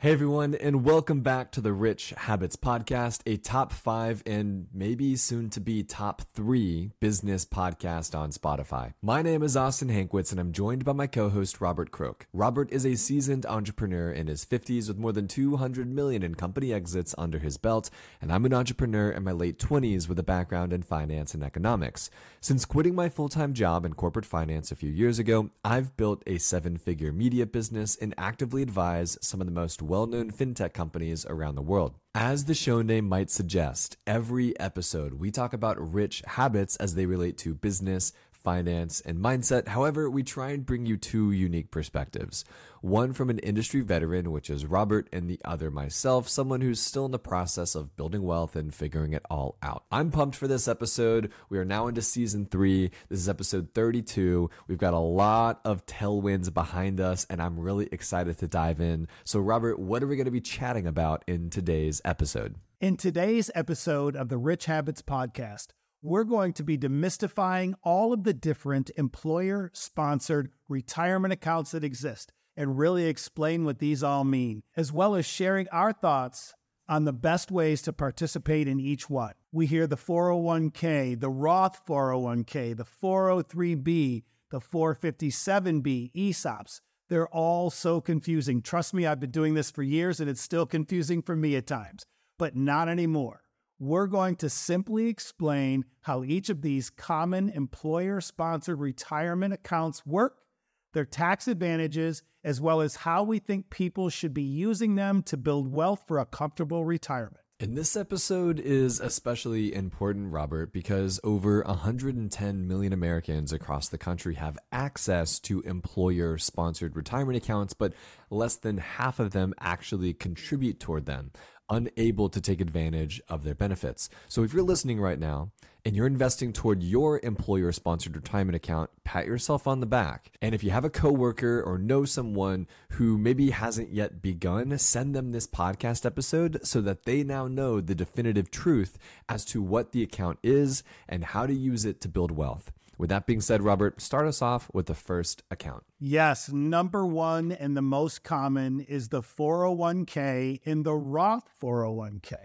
Hey everyone, and welcome back to the Rich Habits Podcast, a top five and maybe soon to be top three business podcast on Spotify. My name is Austin Hankwitz, and I'm joined by my co-host Robert Croak. Robert is a seasoned entrepreneur in his 50s with more than 200 million in company exits under his belt, and I'm an entrepreneur in my late 20s with a background in finance and economics. Since quitting my full-time job in corporate finance a few years ago, I've built a seven-figure media business and actively advise some of the most well known fintech companies around the world. As the show name might suggest, every episode we talk about rich habits as they relate to business, finance, and mindset. However, we try and bring you two unique perspectives one from an industry veteran, which is Robert, and the other myself, someone who's still in the process of building wealth and figuring it all out. I'm pumped for this episode. We are now into season three. This is episode 32. We've got a lot of tailwinds behind us, and I'm really excited to dive in. So, Robert, what are we going to be chatting about in today's episode? In today's episode of the Rich Habits Podcast, we're going to be demystifying all of the different employer sponsored retirement accounts that exist and really explain what these all mean, as well as sharing our thoughts on the best ways to participate in each one. We hear the 401k, the Roth 401k, the 403b, the 457b, ESOPs. They're all so confusing. Trust me, I've been doing this for years and it's still confusing for me at times, but not anymore we're going to simply explain how each of these common employer sponsored retirement accounts work, their tax advantages, as well as how we think people should be using them to build wealth for a comfortable retirement. And this episode is especially important, Robert, because over 110 million Americans across the country have access to employer sponsored retirement accounts, but less than half of them actually contribute toward them unable to take advantage of their benefits. So if you're listening right now and you're investing toward your employer sponsored retirement account, pat yourself on the back. And if you have a coworker or know someone who maybe hasn't yet begun, send them this podcast episode so that they now know the definitive truth as to what the account is and how to use it to build wealth. With that being said, Robert, start us off with the first account. Yes, number one and the most common is the 401k in the Roth 401k.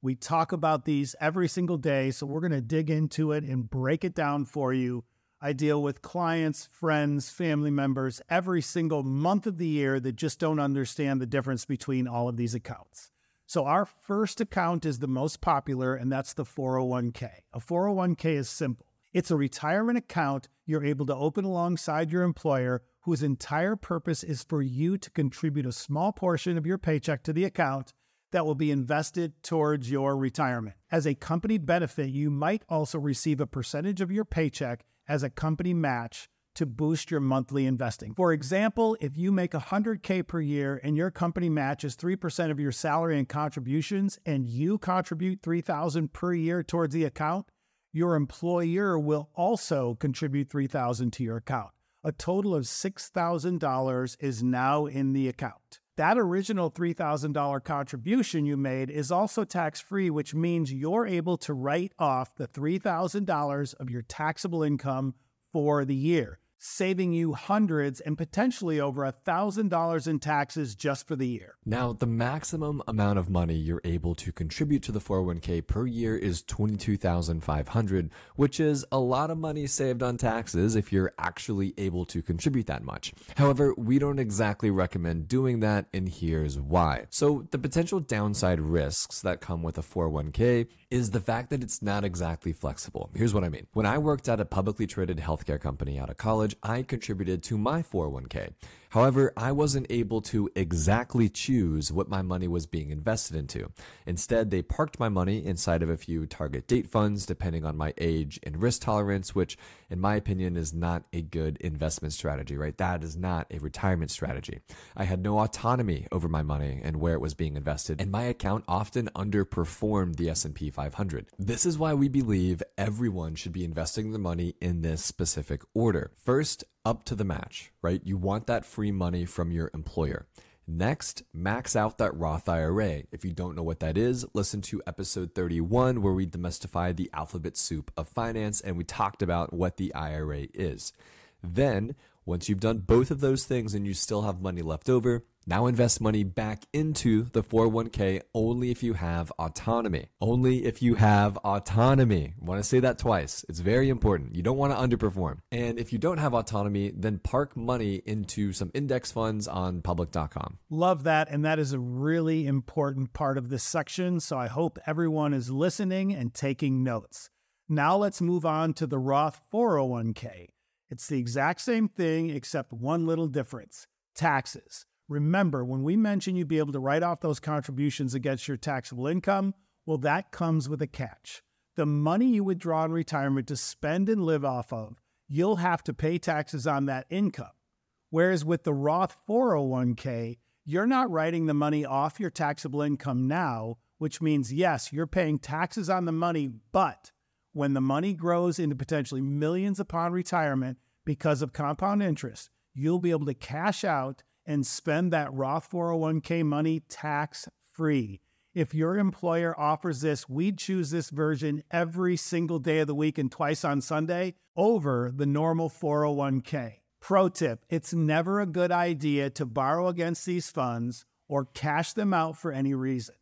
We talk about these every single day, so we're going to dig into it and break it down for you. I deal with clients, friends, family members every single month of the year that just don't understand the difference between all of these accounts. So, our first account is the most popular, and that's the 401k. A 401k is simple it's a retirement account you're able to open alongside your employer, whose entire purpose is for you to contribute a small portion of your paycheck to the account that will be invested towards your retirement. As a company benefit, you might also receive a percentage of your paycheck as a company match to boost your monthly investing. For example, if you make 100K per year and your company matches 3% of your salary and contributions and you contribute 3000 per year towards the account, your employer will also contribute 3000 to your account. A total of $6,000 is now in the account. That original $3,000 contribution you made is also tax free, which means you're able to write off the $3,000 of your taxable income for the year. Saving you hundreds and potentially over a $1,000 in taxes just for the year. Now, the maximum amount of money you're able to contribute to the 401k per year is 22,500, which is a lot of money saved on taxes if you're actually able to contribute that much. However, we don't exactly recommend doing that and here's why. So, the potential downside risks that come with a 401k is the fact that it's not exactly flexible. Here's what I mean. When I worked at a publicly traded healthcare company out of college, I contributed to my 401k. However, I wasn't able to exactly choose what my money was being invested into. Instead, they parked my money inside of a few target date funds depending on my age and risk tolerance, which in my opinion is not a good investment strategy, right? That is not a retirement strategy. I had no autonomy over my money and where it was being invested, and my account often underperformed the S&P 500. This is why we believe everyone should be investing their money in this specific order. First, up to the match, right? You want that free money from your employer. Next, max out that Roth IRA. If you don't know what that is, listen to episode 31 where we demystified the alphabet soup of finance and we talked about what the IRA is. Then, once you've done both of those things and you still have money left over, now invest money back into the 401k only if you have autonomy. Only if you have autonomy. I want to say that twice. It's very important. You don't want to underperform. And if you don't have autonomy, then park money into some index funds on public.com. Love that. And that is a really important part of this section. So I hope everyone is listening and taking notes. Now let's move on to the Roth 401k. It's the exact same thing, except one little difference taxes. Remember, when we mention you'd be able to write off those contributions against your taxable income, well, that comes with a catch. The money you withdraw in retirement to spend and live off of, you'll have to pay taxes on that income. Whereas with the Roth 401k, you're not writing the money off your taxable income now, which means yes, you're paying taxes on the money, but when the money grows into potentially millions upon retirement because of compound interest, you'll be able to cash out and spend that Roth 401k money tax free. If your employer offers this, we'd choose this version every single day of the week and twice on Sunday over the normal 401k. Pro tip it's never a good idea to borrow against these funds or cash them out for any reason.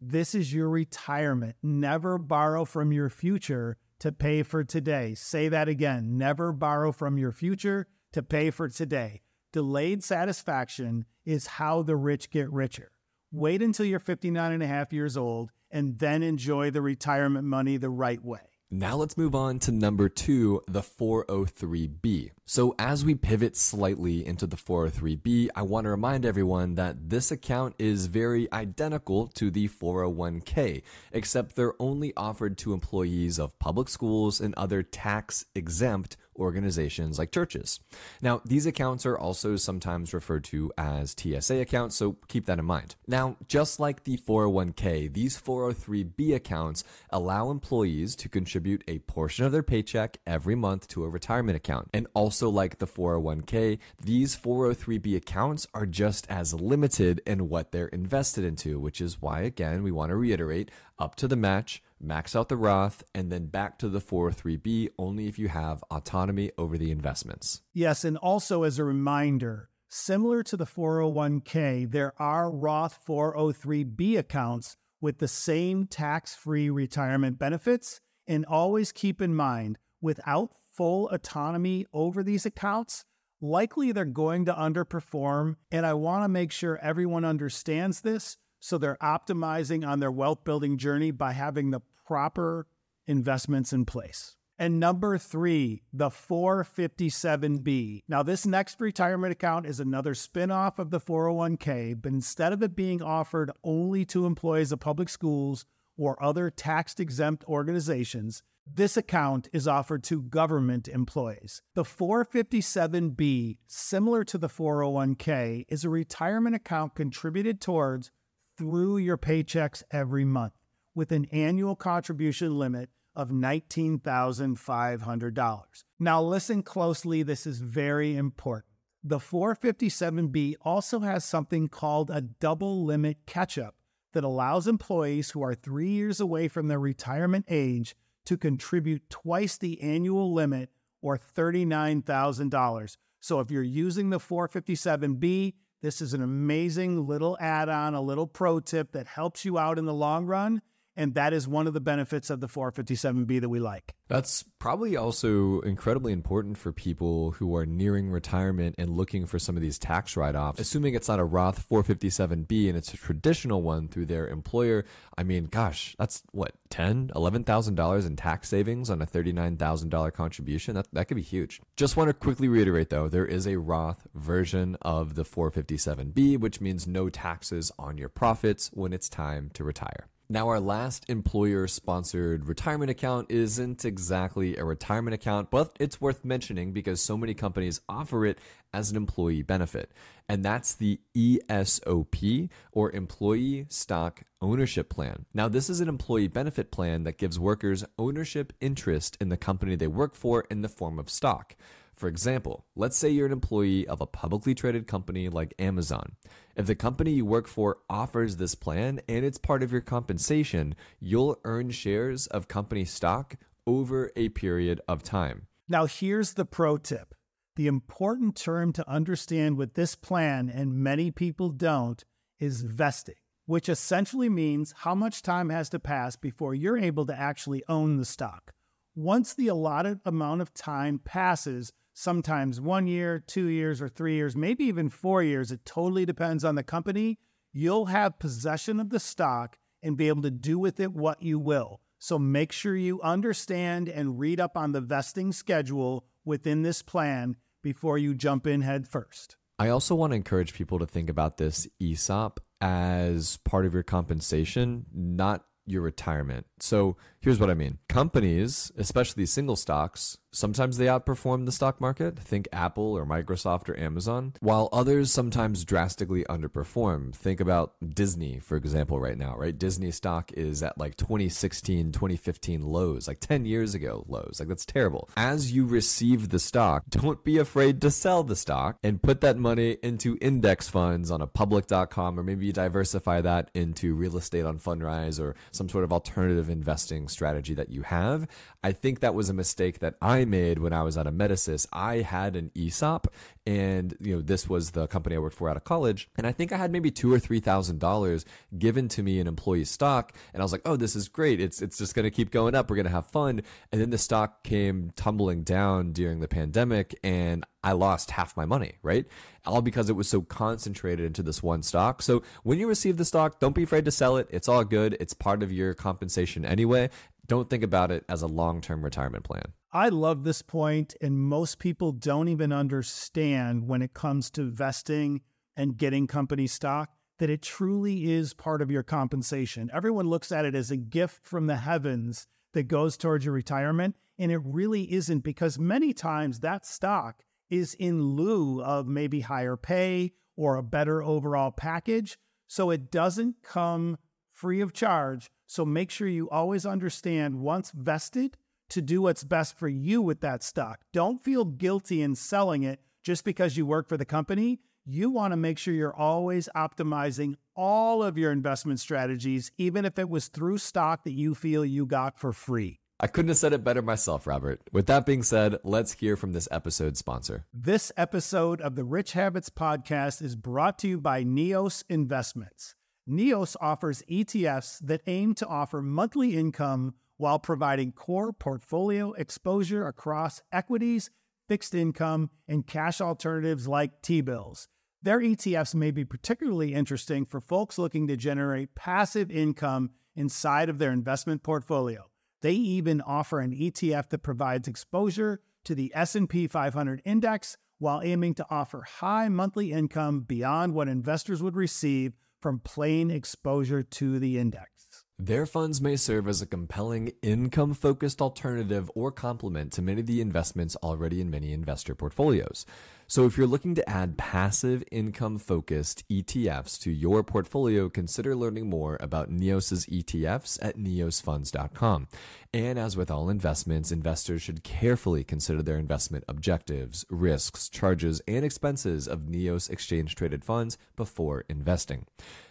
This is your retirement. Never borrow from your future to pay for today. Say that again. Never borrow from your future to pay for today. Delayed satisfaction is how the rich get richer. Wait until you're 59 and a half years old and then enjoy the retirement money the right way. Now let's move on to number two, the 403B. So as we pivot slightly into the 403B, I want to remind everyone that this account is very identical to the 401k, except they're only offered to employees of public schools and other tax exempt organizations like churches. Now, these accounts are also sometimes referred to as TSA accounts, so keep that in mind. Now, just like the 401k, these 403b accounts allow employees to contribute a portion of their paycheck every month to a retirement account. And also like the 401k, these 403b accounts are just as limited in what they're invested into, which is why again, we want to reiterate up to the match max out the Roth, and then back to the 403b only if you have autonomy over the investments. Yes, and also as a reminder, similar to the 401k, there are Roth 403b accounts with the same tax free retirement benefits. And always keep in mind, without full autonomy over these accounts, likely they're going to underperform. And I want to make sure everyone understands this so they're optimizing on their wealth building journey by having the proper investments in place. And number three, the 457B. Now, this next retirement account is another spinoff of the 401k, but instead of it being offered only to employees of public schools or other tax exempt organizations, this account is offered to government employees. The 457B, similar to the 401k, is a retirement account contributed towards through your paychecks every month with an annual contribution limit of $19,500. Now, listen closely, this is very important. The 457B also has something called a double limit catch up that allows employees who are three years away from their retirement age to contribute twice the annual limit or $39,000. So if you're using the 457B, this is an amazing little add on, a little pro tip that helps you out in the long run. And that is one of the benefits of the 457B that we like. That's probably also incredibly important for people who are nearing retirement and looking for some of these tax write offs. Assuming it's not a Roth 457B and it's a traditional one through their employer, I mean, gosh, that's what, $10,000, $11,000 in tax savings on a $39,000 contribution? That, that could be huge. Just want to quickly reiterate though, there is a Roth version of the 457B, which means no taxes on your profits when it's time to retire. Now, our last employer sponsored retirement account isn't exactly a retirement account, but it's worth mentioning because so many companies offer it as an employee benefit. And that's the ESOP or Employee Stock Ownership Plan. Now, this is an employee benefit plan that gives workers ownership interest in the company they work for in the form of stock. For example, let's say you're an employee of a publicly traded company like Amazon. If the company you work for offers this plan and it's part of your compensation, you'll earn shares of company stock over a period of time. Now, here's the pro tip the important term to understand with this plan, and many people don't, is vesting, which essentially means how much time has to pass before you're able to actually own the stock. Once the allotted amount of time passes, sometimes one year, two years, or three years, maybe even four years. It totally depends on the company. You'll have possession of the stock and be able to do with it what you will. So make sure you understand and read up on the vesting schedule within this plan before you jump in head first. I also want to encourage people to think about this ESOP as part of your compensation, not your retirement. So here's what I mean companies, especially single stocks, sometimes they outperform the stock market. Think Apple or Microsoft or Amazon, while others sometimes drastically underperform. Think about Disney, for example, right now, right? Disney stock is at like 2016, 2015 lows, like 10 years ago lows. Like that's terrible. As you receive the stock, don't be afraid to sell the stock and put that money into index funds on a public.com or maybe diversify that into real estate on Fundrise or some sort of alternative investing strategy that you have. I think that was a mistake that I made when I was at Amedisys. I had an ESOP, and you know this was the company I worked for out of college, and I think I had maybe two or three thousand dollars given to me in employee stock, and I was like, oh, this is great. It's it's just gonna keep going up. We're gonna have fun, and then the stock came tumbling down during the pandemic, and I lost half my money, right? All because it was so concentrated into this one stock. So when you receive the stock, don't be afraid to sell it. It's all good. It's part of your compensation anyway. Don't think about it as a long term retirement plan. I love this point, and most people don't even understand when it comes to vesting and getting company stock that it truly is part of your compensation. Everyone looks at it as a gift from the heavens that goes towards your retirement, and it really isn't because many times that stock is in lieu of maybe higher pay or a better overall package. So it doesn't come free of charge. So make sure you always understand once vested to do what's best for you with that stock. Don't feel guilty in selling it just because you work for the company. You want to make sure you're always optimizing all of your investment strategies, even if it was through stock that you feel you got for free. I couldn't have said it better myself, Robert. With that being said, let's hear from this episode's sponsor. This episode of the Rich Habits Podcast is brought to you by Neos Investments. Neos offers ETFs that aim to offer monthly income while providing core portfolio exposure across equities, fixed income, and cash alternatives like T bills. Their ETFs may be particularly interesting for folks looking to generate passive income inside of their investment portfolio. They even offer an ETF that provides exposure to the S&P 500 index while aiming to offer high monthly income beyond what investors would receive from plain exposure to the index. Their funds may serve as a compelling income focused alternative or complement to many of the investments already in many investor portfolios. So, if you're looking to add passive income focused ETFs to your portfolio, consider learning more about Neos's ETFs at neosfunds.com. And as with all investments, investors should carefully consider their investment objectives, risks, charges, and expenses of Neos exchange traded funds before investing.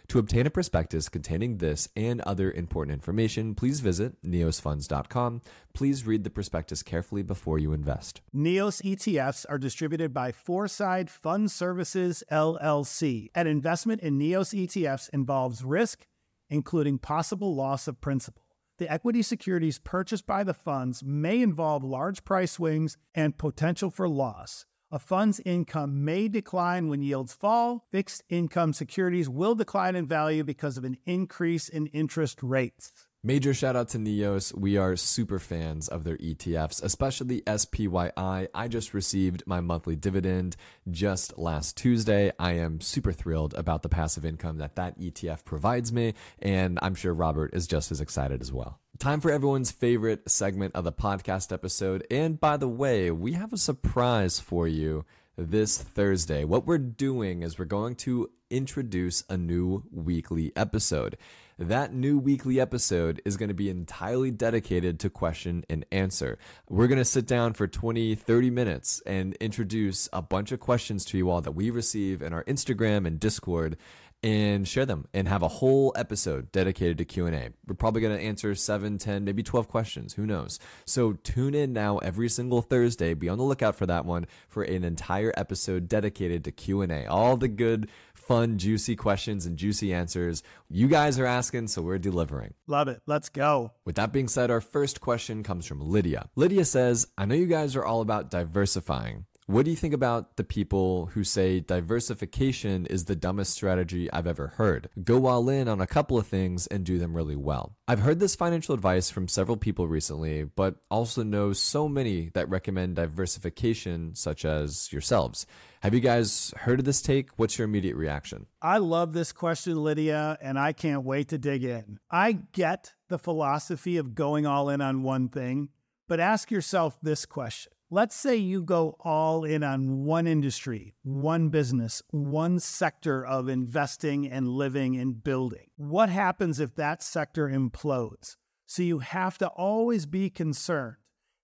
To obtain a prospectus containing this and other important information, please visit neosfunds.com. Please read the prospectus carefully before you invest. Neos ETFs are distributed by Foreside Fund Services LLC. An investment in Neos ETFs involves risk, including possible loss of principal. The equity securities purchased by the funds may involve large price swings and potential for loss. A fund's income may decline when yields fall. Fixed income securities will decline in value because of an increase in interest rates. Major shout out to Neos. We are super fans of their ETFs, especially SPYI. I just received my monthly dividend just last Tuesday. I am super thrilled about the passive income that that ETF provides me, and I'm sure Robert is just as excited as well. Time for everyone's favorite segment of the podcast episode. And by the way, we have a surprise for you this Thursday. What we're doing is we're going to introduce a new weekly episode. That new weekly episode is going to be entirely dedicated to question and answer. We're going to sit down for 20, 30 minutes and introduce a bunch of questions to you all that we receive in our Instagram and Discord and share them and have a whole episode dedicated to q&a we're probably going to answer 7 10 maybe 12 questions who knows so tune in now every single thursday be on the lookout for that one for an entire episode dedicated to q&a all the good fun juicy questions and juicy answers you guys are asking so we're delivering Love it. Let's go. with that being said, our first question comes from Lydia. Lydia says, I know you guys are all about diversifying. What do you think about the people who say diversification is the dumbest strategy I've ever heard? Go all in on a couple of things and do them really well. I've heard this financial advice from several people recently, but also know so many that recommend diversification, such as yourselves. Have you guys heard of this take? What's your immediate reaction? I love this question, Lydia, and I can't wait to dig in. I get the philosophy of going all in on one thing, but ask yourself this question. Let's say you go all in on one industry, one business, one sector of investing and living and building. What happens if that sector implodes? So you have to always be concerned.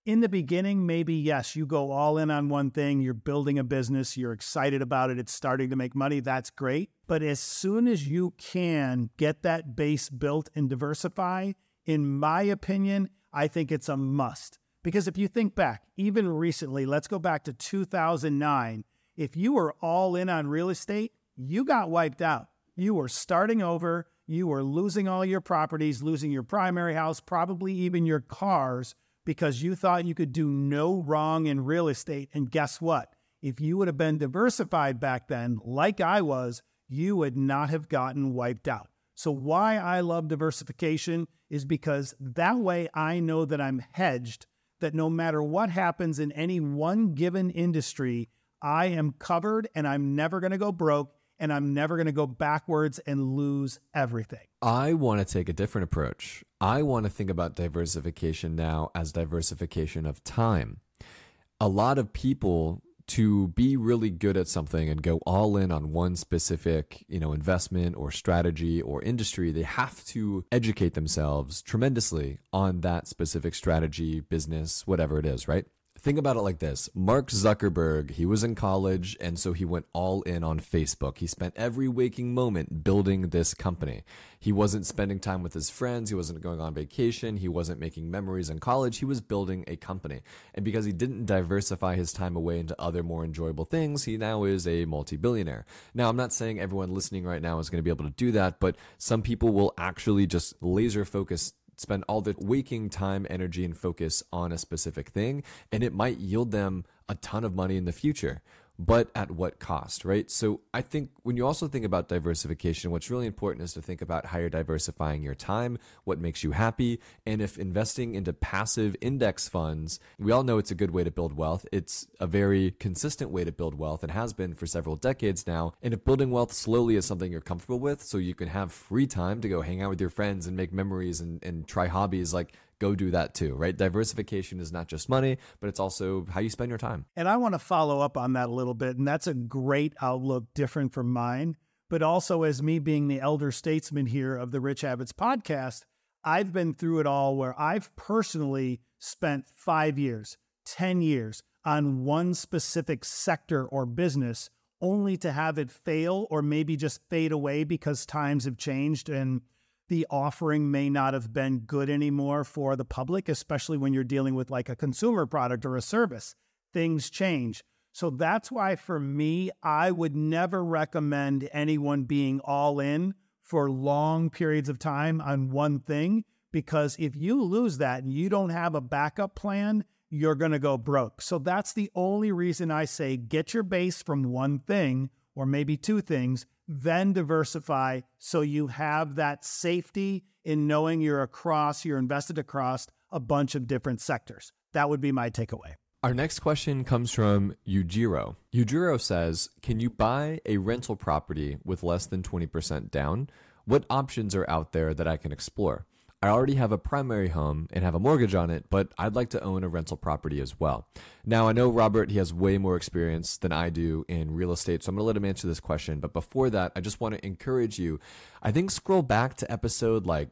In the beginning, maybe yes, you go all in on one thing, you're building a business, you're excited about it, it's starting to make money, that's great. But as soon as you can get that base built and diversify, in my opinion, I think it's a must. Because if you think back, even recently, let's go back to 2009, if you were all in on real estate, you got wiped out. You were starting over, you were losing all your properties, losing your primary house, probably even your cars, because you thought you could do no wrong in real estate. And guess what? If you would have been diversified back then, like I was, you would not have gotten wiped out. So, why I love diversification is because that way I know that I'm hedged, that no matter what happens in any one given industry, I am covered and I'm never going to go broke and I'm never going to go backwards and lose everything. I want to take a different approach. I want to think about diversification now as diversification of time. A lot of people to be really good at something and go all in on one specific, you know, investment or strategy or industry, they have to educate themselves tremendously on that specific strategy, business, whatever it is, right? Think about it like this Mark Zuckerberg, he was in college, and so he went all in on Facebook. He spent every waking moment building this company. He wasn't spending time with his friends, he wasn't going on vacation, he wasn't making memories in college, he was building a company. And because he didn't diversify his time away into other more enjoyable things, he now is a multi billionaire. Now, I'm not saying everyone listening right now is going to be able to do that, but some people will actually just laser focus spend all their waking time, energy, and focus on a specific thing, and it might yield them a ton of money in the future. But at what cost, right? So I think when you also think about diversification, what's really important is to think about how you're diversifying your time, what makes you happy, and if investing into passive index funds, we all know it's a good way to build wealth. It's a very consistent way to build wealth and has been for several decades now. And if building wealth slowly is something you're comfortable with, so you can have free time to go hang out with your friends and make memories and, and try hobbies, like go do that too, right? Diversification is not just money, but it's also how you spend your time. And I want to follow up on that a little bit. And that's a great outlook, different from mine. But also, as me being the elder statesman here of the Rich Habits podcast, I've been through it all where I've personally spent five years, 10 years on one specific sector or business only to have it fail or maybe just fade away because times have changed and the offering may not have been good anymore for the public, especially when you're dealing with like a consumer product or a service. Things change. So that's why for me, I would never recommend anyone being all in for long periods of time on one thing, because if you lose that and you don't have a backup plan, you're going to go broke. So that's the only reason I say get your base from one thing or maybe two things, then diversify so you have that safety in knowing you're across, you're invested across a bunch of different sectors. That would be my takeaway. Our next question comes from Yujiro. Yujiro says, Can you buy a rental property with less than 20% down? What options are out there that I can explore? I already have a primary home and have a mortgage on it, but I'd like to own a rental property as well. Now, I know Robert, he has way more experience than I do in real estate, so I'm going to let him answer this question. But before that, I just want to encourage you. I think scroll back to episode like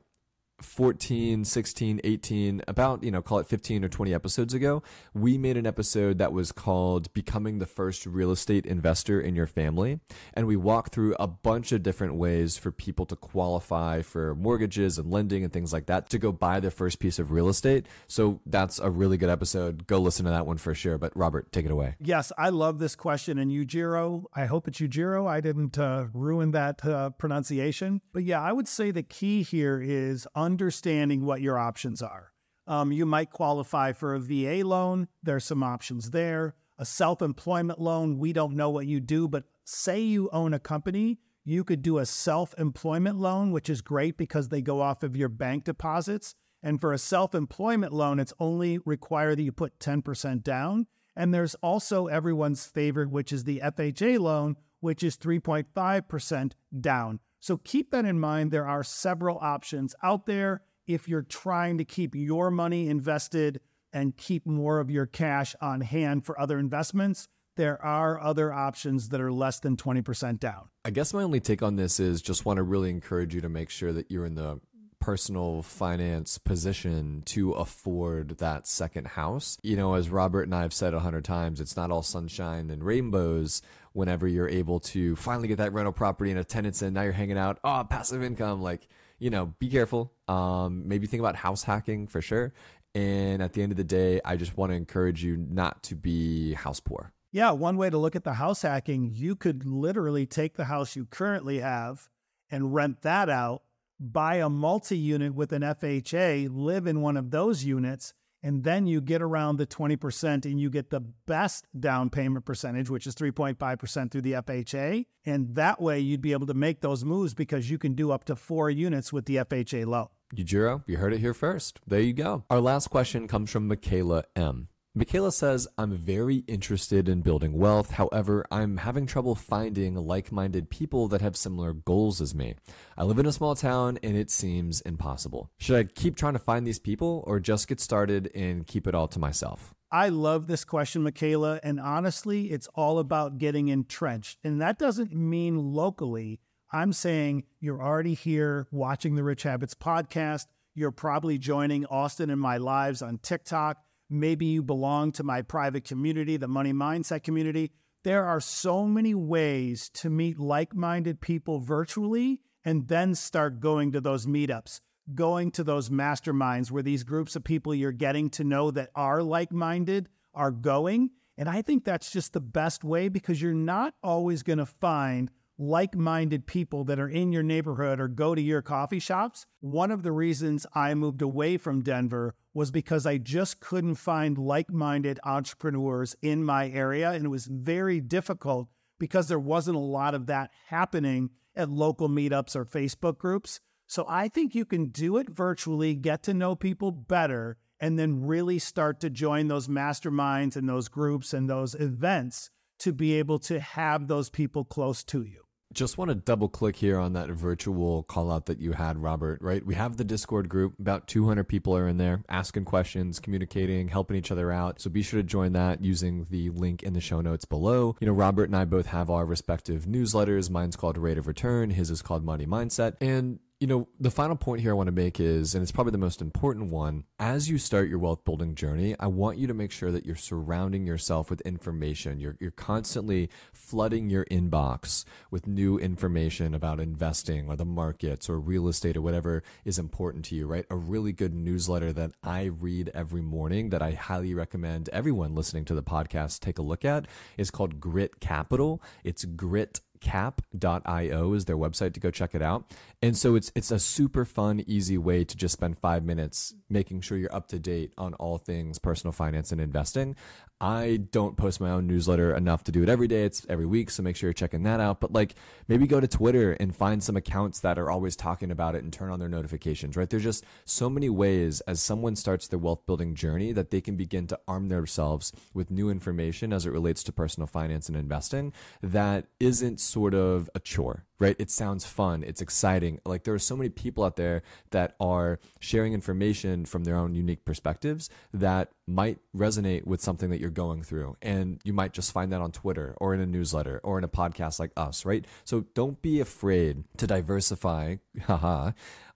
14, 16, 18, about, you know, call it 15 or 20 episodes ago, we made an episode that was called Becoming the First Real Estate Investor in Your Family. And we walked through a bunch of different ways for people to qualify for mortgages and lending and things like that to go buy their first piece of real estate. So that's a really good episode. Go listen to that one for sure. But Robert, take it away. Yes, I love this question. And Ujiro, I hope it's Ujiro. I didn't uh, ruin that uh, pronunciation. But yeah, I would say the key here is understanding what your options are. Um, you might qualify for a VA loan. There's some options there. A self employment loan, we don't know what you do, but say you own a company, you could do a self employment loan, which is great because they go off of your bank deposits. And for a self employment loan, it's only required that you put 10% down. And there's also everyone's favorite, which is the FHA loan, which is 3.5% down. So keep that in mind. There are several options out there if you're trying to keep your money invested and keep more of your cash on hand for other investments. There are other options that are less than 20% down. I guess my only take on this is just want to really encourage you to make sure that you're in the personal finance position to afford that second house. You know, as Robert and I have said a hundred times, it's not all sunshine and rainbows whenever you're able to finally get that rental property and a tenant's in. Now you're hanging out. Oh, passive income. Like, you know, be careful. Um, maybe think about house hacking for sure. And at the end of the day, I just want to encourage you not to be house poor. Yeah, one way to look at the house hacking, you could literally take the house you currently have and rent that out buy a multi unit with an FHA, live in one of those units, and then you get around the 20% and you get the best down payment percentage, which is 3.5% through the FHA. And that way you'd be able to make those moves because you can do up to four units with the FHA loan. Yujiro, you heard it here first. There you go. Our last question comes from Michaela M. Michaela says, I'm very interested in building wealth. However, I'm having trouble finding like minded people that have similar goals as me. I live in a small town and it seems impossible. Should I keep trying to find these people or just get started and keep it all to myself? I love this question, Michaela. And honestly, it's all about getting entrenched. And that doesn't mean locally. I'm saying you're already here watching the Rich Habits podcast. You're probably joining Austin and my lives on TikTok Maybe you belong to my private community, the money mindset community. There are so many ways to meet like minded people virtually and then start going to those meetups, going to those masterminds where these groups of people you're getting to know that are like minded are going. And I think that's just the best way because you're not always going to find like minded people that are in your neighborhood or go to your coffee shops. One of the reasons I moved away from Denver was because I just couldn't find like minded entrepreneurs in my area. And it was very difficult because there wasn't a lot of that happening at local meetups or Facebook groups. So I think you can do it virtually, get to know people better, and then really start to join those masterminds and those groups and those events to be able to have those people close to you. Just want to double click here on that virtual call out that you had, Robert, right? We have the Discord group. About 200 people are in there asking questions, communicating, helping each other out. So be sure to join that using the link in the show notes below. You know, Robert and I both have our respective newsletters. Mine's called Rate of Return, his is called Money Mindset. And you know, the final point here I want to make is, and it's probably the most important one, as you start your wealth building journey, I want you to make sure that you're surrounding yourself with information. You're, you're constantly flooding your inbox with new information about investing or the markets or real estate or whatever is important to you, right? A really good newsletter that I read every morning that I highly recommend everyone listening to the podcast take a look at is called Grit Capital. It's grit cap.io is their website to go check it out. And so it's it's a super fun, easy way to just spend five minutes making sure you're up to date on all things personal finance and investing. I don't post my own newsletter enough to do it every day. It's every week, so make sure you're checking that out. But like maybe go to Twitter and find some accounts that are always talking about it and turn on their notifications, right? There's just so many ways as someone starts their wealth building journey that they can begin to arm themselves with new information as it relates to personal finance and investing that isn't sort of a chore, right? It sounds fun, it's exciting. Like there are so many people out there that are sharing information from their own unique perspectives that might resonate with something that you're going through. And you might just find that on Twitter or in a newsletter or in a podcast like us, right? So don't be afraid to diversify, haha,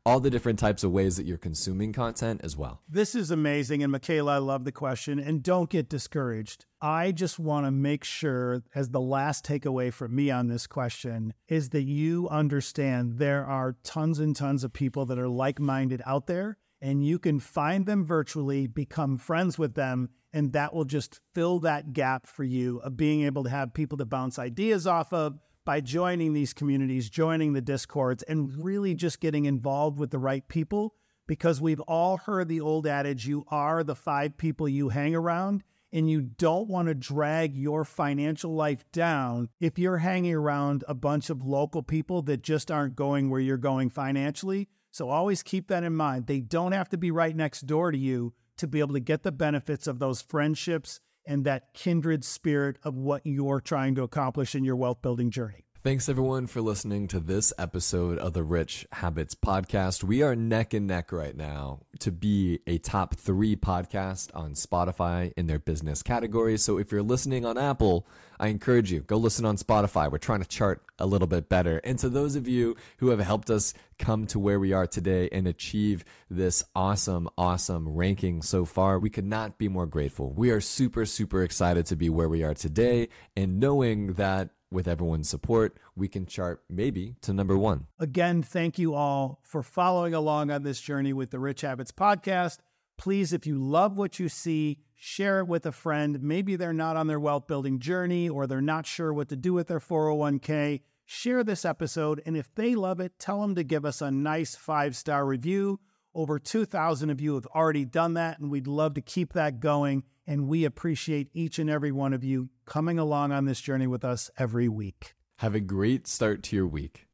all the different types of ways that you're consuming content as well. This is amazing. And Michaela, I love the question. And don't get discouraged. I just want to make sure, as the last takeaway from me on this question, is that you understand there are tons and tons of people that are like minded out there, and you can find them virtually, become friends with them, and that will just fill that gap for you of being able to have people to bounce ideas off of by joining these communities, joining the discords, and really just getting involved with the right people. Because we've all heard the old adage you are the five people you hang around, and you don't want to drag your financial life down if you're hanging around a bunch of local people that just aren't going where you're going financially. So always keep that in mind. They don't have to be right next door to you to be able to get the benefits of those friendships and that kindred spirit of what you're trying to accomplish in your wealth building journey. Thanks everyone for listening to this episode of the Rich Habits Podcast. We are neck and neck right now to be a top three podcast on Spotify in their business category. So if you're listening on Apple, I encourage you, go listen on Spotify. We're trying to chart a little bit better. And to those of you who have helped us come to where we are today and achieve this awesome, awesome ranking so far, we could not be more grateful. We are super, super excited to be where we are today and knowing that with everyone's support, we can chart maybe to number one. Again, thank you all for following along on this journey with the Rich Habits podcast. Please, if you love what you see, share it with a friend. Maybe they're not on their wealth building journey or they're not sure what to do with their 401k. Share this episode, and if they love it, tell them to give us a nice five star review. Over 2,000 of you have already done that, and we'd love to keep that going. And we appreciate each and every one of you coming along on this journey with us every week. Have a great start to your week.